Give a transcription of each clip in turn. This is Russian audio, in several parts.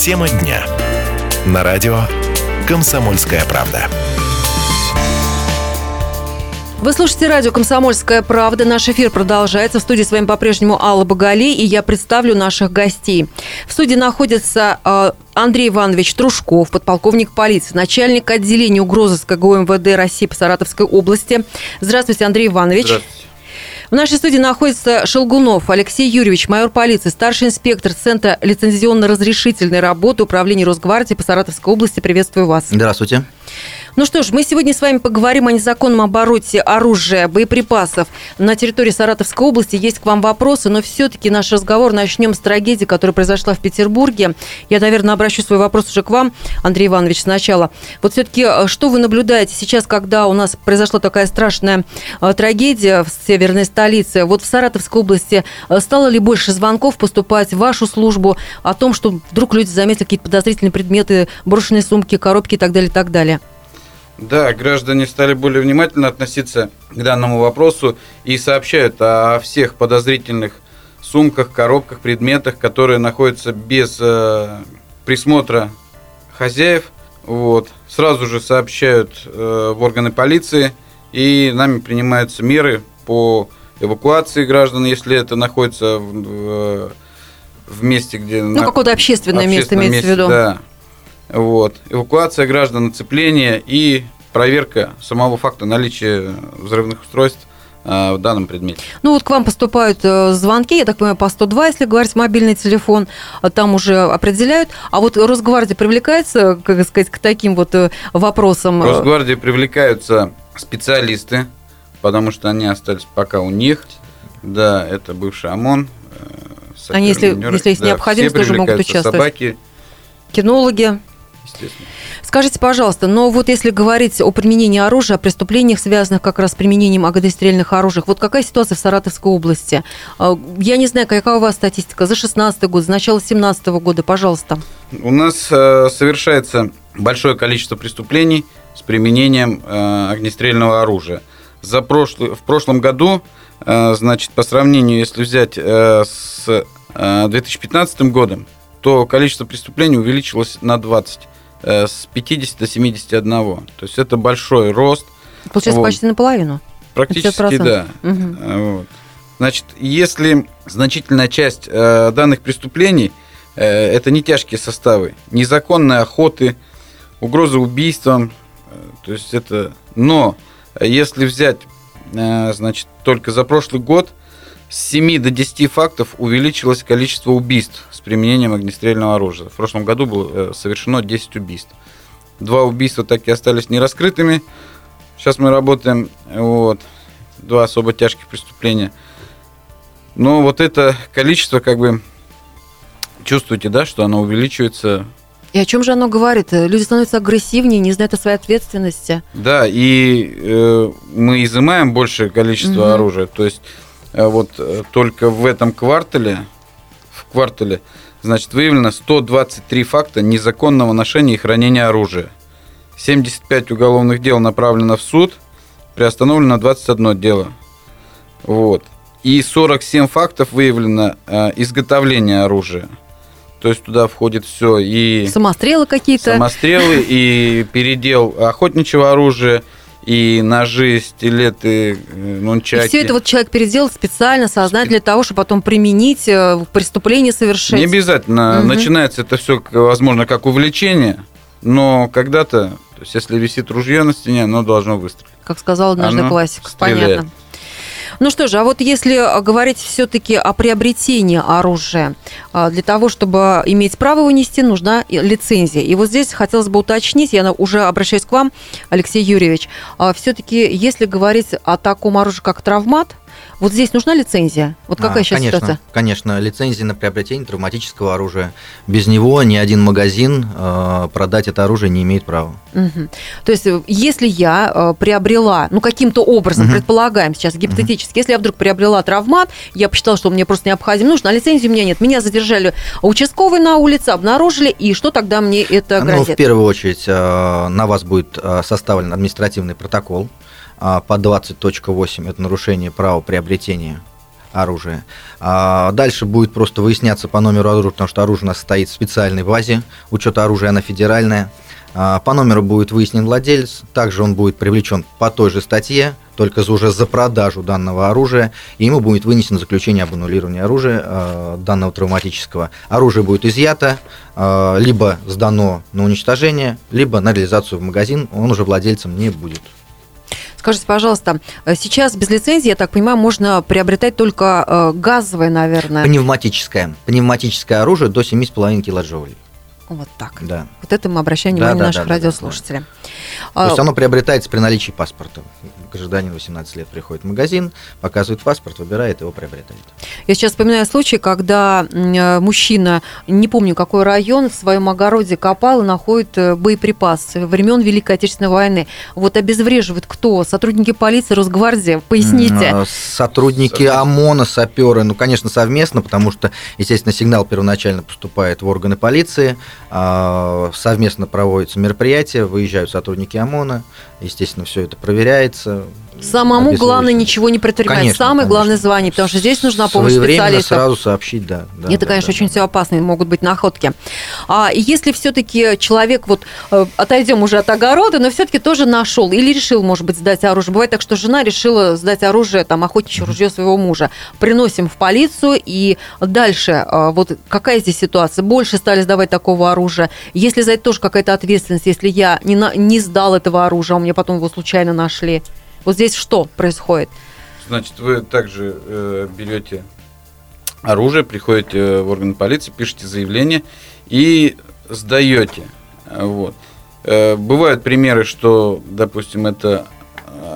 Тема дня. На радио «Комсомольская правда». Вы слушаете радио «Комсомольская правда». Наш эфир продолжается. В студии с вами по-прежнему Алла Багали, и я представлю наших гостей. В студии находится э, Андрей Иванович Трушков, подполковник полиции, начальник отделения угрозыска ГУМВД России по Саратовской области. Здравствуйте, Андрей Иванович. Здравствуйте. В нашей студии находится Шелгунов Алексей Юрьевич, майор полиции, старший инспектор Центра лицензионно-разрешительной работы Управления Росгвардии по Саратовской области. Приветствую вас. Здравствуйте. Ну что ж, мы сегодня с вами поговорим о незаконном обороте оружия, боеприпасов на территории Саратовской области. Есть к вам вопросы, но все-таки наш разговор начнем с трагедии, которая произошла в Петербурге. Я, наверное, обращу свой вопрос уже к вам, Андрей Иванович, сначала. Вот все-таки, э, что вы наблюдаете сейчас, когда у нас произошла такая страшная э, трагедия в северной столице? Вот в Саратовской области э, стало ли больше звонков поступать в вашу службу о том, что вдруг люди заметили какие-то подозрительные предметы, брошенные сумки, коробки и так далее, и так далее? Да, граждане стали более внимательно относиться к данному вопросу и сообщают о всех подозрительных сумках, коробках, предметах, которые находятся без э, присмотра хозяев. Вот. Сразу же сообщают э, в органы полиции, и нами принимаются меры по эвакуации граждан, если это находится в, в месте, где... Ну, какое-то общественное, общественное место, имеется в виду. Да, вот. Эвакуация граждан, оцепление и проверка самого факта наличия взрывных устройств э, в данном предмете. Ну вот к вам поступают э, звонки, я так понимаю, по 102, если говорить мобильный телефон, а там уже определяют. А вот Росгвардия привлекается, как сказать, к таким вот э, вопросам? Росгвардии привлекаются специалисты, потому что они остались пока у них. Да, это бывший ОМОН. Они, если, если есть да, необходимость, тоже могут участвовать. Собаки. Кинологи естественно. Скажите, пожалуйста, но вот если говорить о применении оружия, о преступлениях, связанных как раз с применением огнестрельных оружий, вот какая ситуация в Саратовской области? А, я не знаю, какая у вас статистика за 16 год, за начало 17 года, пожалуйста. У нас э, совершается большое количество преступлений с применением э, огнестрельного оружия. За прошлый, в прошлом году, э, значит, по сравнению, если взять с 2015 годом, то количество преступлений увеличилось на 20. Э, с 50 до 71. То есть это большой рост. Получается, вот. почти наполовину. Практически, 50%. да. Угу. Вот. Значит, если значительная часть э, данных преступлений э, это не тяжкие составы, незаконные охоты, угроза убийством, э, то есть это. Но если взять, э, значит, только за прошлый год с 7 до 10 фактов увеличилось количество убийств с применением огнестрельного оружия. В прошлом году было э, совершено 10 убийств. Два убийства так и остались нераскрытыми. Сейчас мы работаем, вот, два особо тяжких преступления. Но вот это количество, как бы, чувствуете, да, что оно увеличивается и о чем же оно говорит? Люди становятся агрессивнее, не знают о своей ответственности. Да, и э, мы изымаем большее количество угу. оружия. То есть вот э, только в этом квартале, в квартале, значит, выявлено 123 факта незаконного ношения и хранения оружия. 75 уголовных дел направлено в суд, приостановлено 21 дело. Вот. И 47 фактов выявлено э, изготовление оружия. То есть туда входит все и... Самострелы какие-то. Самострелы и передел охотничьего оружия, и ножи, стилеты, э, нунчаки. И все это вот человек переделал специально, сознательно для того, чтобы потом применить э, в преступлении совершить. Не обязательно. Угу. Начинается это все, возможно, как увлечение, но когда-то, то есть если висит ружье на стене, оно должно выстрелить. Как сказал однажды классик, понятно. Ну что же, а вот если а, говорить все-таки о приобретении оружия, а, для того, чтобы иметь право его нести, нужна лицензия. И вот здесь хотелось бы уточнить, я уже обращаюсь к вам, Алексей Юрьевич, а, все-таки если говорить о таком оружии, как травмат, вот здесь нужна лицензия? Вот какая а, сейчас конечно, ситуация? Конечно, лицензия на приобретение травматического оружия. Без него ни один магазин э, продать это оружие не имеет права. Угу. То есть, э, если я э, приобрела, ну, каким-то образом, угу. предполагаем сейчас гипотетически, угу. если я вдруг приобрела травмат, я посчитала, что мне просто необходим нужен, а лицензии у меня нет. Меня задержали участковые на улице, обнаружили, и что тогда мне это грозит? Ну, в первую очередь, э, на вас будет э, составлен административный протокол, а, по 20.8 это нарушение права приобретения оружия. А дальше будет просто выясняться по номеру оружия, потому что оружие у нас стоит в специальной базе учета оружия, она федеральная. А, по номеру будет выяснен владелец, также он будет привлечен по той же статье, только уже за продажу данного оружия, и ему будет вынесено заключение об аннулировании оружия э, данного травматического. Оружие будет изъято, э, либо сдано на уничтожение, либо на реализацию в магазин, он уже владельцем не будет. Скажите, пожалуйста, сейчас без лицензии, я так понимаю, можно приобретать только э, газовое, наверное. Пневматическое. Пневматическое оружие до 7,5 килоджоулей. Вот так. Да. Вот это мы обращаем внимание да, наших да, радиослушателей. Да, да. То есть оно приобретается при наличии паспорта. Гражданин 18 лет приходит в магазин, показывает паспорт, выбирает, его приобретает. Я сейчас вспоминаю случай, когда э, мужчина, не помню какой район, в своем огороде копал и находит э, боеприпасы времен Великой Отечественной войны. Вот обезвреживают кто? Сотрудники полиции, Росгвардии? Поясните. А, сотрудники ОМОНа, саперы, ну, конечно, совместно, потому что, естественно, сигнал первоначально поступает в органы полиции, а, совместно проводятся мероприятия, выезжают сотрудники ОМОНа, естественно, все это проверяется. Самому главное ничего не предпринимать. Конечно, Самое конечно. главное звонить, потому что здесь нужна помощь специалистов. сразу сообщить, да. да Это, да, конечно, да, очень да. все опасные могут быть находки. А если все-таки человек, вот э, отойдем уже от огорода, но все-таки тоже нашел или решил, может быть, сдать оружие. Бывает так, что жена решила сдать оружие, там, охотничье ружье своего мужа. Приносим в полицию, и дальше, э, вот какая здесь ситуация? Больше стали сдавать такого оружия. Если за это тоже какая-то ответственность, если я не, на, не сдал этого оружия, а у меня потом его случайно нашли. Вот здесь что происходит? Значит, вы также э, берете оружие, приходите в орган полиции, пишете заявление и сдаете. Вот. Э, бывают примеры, что, допустим, это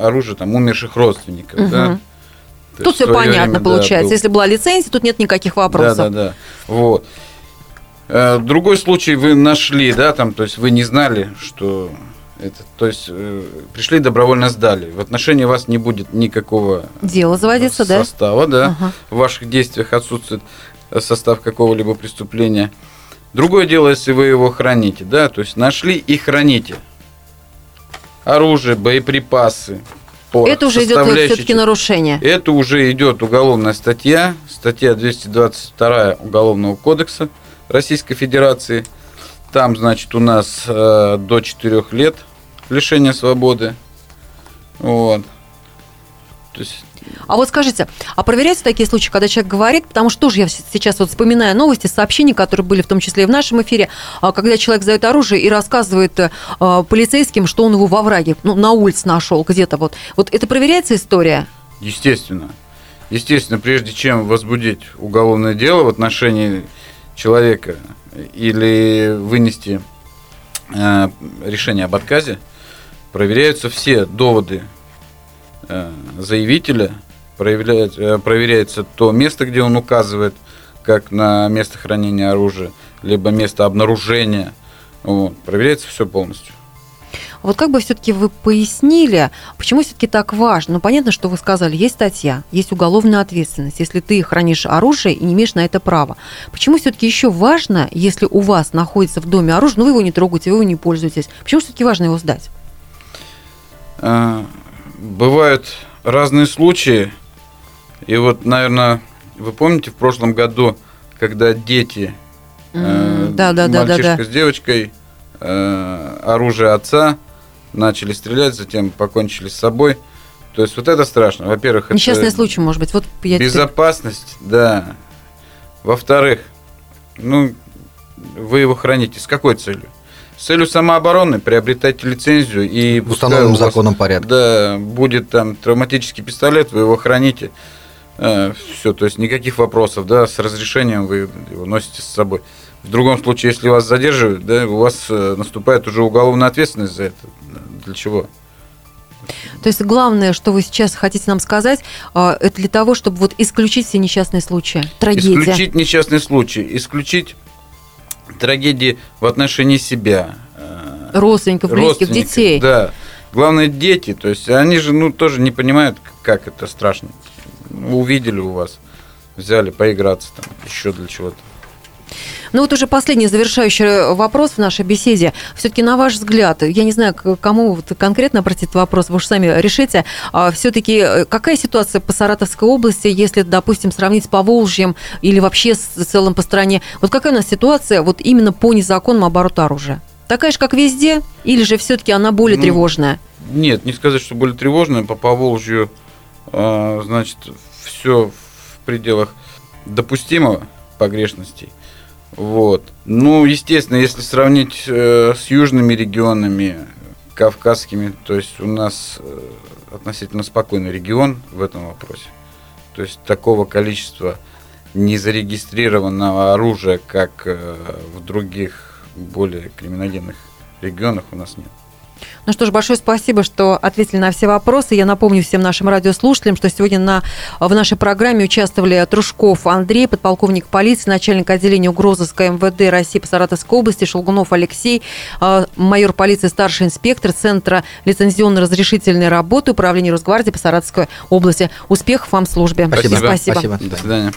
оружие там умерших родственников, Мгм. да. То Тут все понятно время, да, получается. был- Если была лицензия, тут нет никаких вопросов. Да, да, да. Вот. Э, Другой случай вы нашли, да, там, то есть вы не знали, что это, то есть э, пришли добровольно сдали. В отношении вас не будет никакого Дело заводится, да? состава, да. Ага. В ваших действиях отсутствует э, состав какого-либо преступления. Другое дело, если вы его храните, да, то есть нашли и храните. Оружие, боеприпасы, порох, Это уже идет все-таки нарушение. это уже идет уголовная статья, статья 222 Уголовного кодекса Российской Федерации. Там, значит, у нас э, до 4 лет лишения свободы. Вот. То есть, А вот скажите, а проверяются такие случаи, когда человек говорит, потому что тоже я сейчас вот вспоминаю новости, сообщения, которые были в том числе и в нашем эфире, а, когда человек сдает оружие и рассказывает э, а, полицейским, что он его во враге, ну, на улице нашел где-то вот. Вот это проверяется история? естественно, естественно, прежде чем возбудить уголовное дело в отношении человека или вынести э, решение об отказе, проверяются все доводы э, заявителя, проявляет- э, проверяется то место, где он указывает, как на место хранения оружия, либо место обнаружения. Вот, проверяется все полностью. Вот как бы все-таки вы пояснили, почему все-таки так важно? Ну, понятно, что вы сказали, есть статья, есть уголовная ответственность, если ты хранишь оружие и не имеешь на это права. Почему все-таки еще важно, если у вас находится в доме оружие, но вы его не трогаете, вы его не пользуетесь, почему все-таки важно его сдать? А, Бывают разные случаи. И вот, наверное, вы помните в прошлом году, когда дети, э, Да, да, да, да, мальчишка да. с девочкой, э, оружие отца, начали стрелять, затем покончили с собой. То есть вот это страшно. Во-первых, это Несчастный случай, может быть. Вот я теперь- безопасность, да. Во-вторых, ну, вы его храните. С какой целью? С целью самообороны приобретайте лицензию и В установленном законом порядке. да, будет там травматический пистолет, вы его храните. все, то есть никаких вопросов, да, с разрешением вы его носите с собой. В другом случае, если вас задерживают, да, у вас э, наступает уже уголовная ответственность за это. Для чего? То есть главное, что вы сейчас хотите нам сказать, а, это для того, чтобы вот исключить все несчастные случаи, трагедия. Исключить несчастный случай, исключить трагедии в отношении себя. э, Родственников, близких, родственников, детей. Да. Главное, дети, то есть они же, ну, тоже не понимают, как это страшно. Увидели у вас, взяли поиграться там, еще для чего-то. Ну вот уже последний завершающий вопрос в нашей беседе. Все-таки на ваш взгляд, я не знаю, к кому вот конкретно обратить вопрос, вы уж сами решите, а все-таки э, какая ситуация по Саратовской области, если, допустим, сравнить с Поволжьем или вообще с целым по стране? Вот какая у нас ситуация вот именно по незаконному обороту оружия? Такая же, как везде, или же все-таки она более Ну, тревожная? Нет, не сказать, что более тревожная. По Поволжью, э, значит, все в пределах допустимого погрешностей. Вот. Ну, естественно, если сравнить э, с южными регионами, кавказскими, то есть у нас э, относительно спокойный регион в этом вопросе. То есть такого количества незарегистрированного оружия, как э, в других более криминогенных регионах у нас нет. Ну что ж, большое спасибо, что ответили на все вопросы. Я напомню всем нашим радиослушателям, что сегодня на, в нашей программе участвовали Трушков Андрей, подполковник полиции, начальник отделения угрозыска МВД России по Саратовской области, Шелгунов Алексей, э, майор полиции, старший инспектор Центра лицензионно-разрешительной работы Управления Росгвардии по Саратовской области. Успехов вам в службе. Спасибо. Спасибо. Спасибо. До свидания.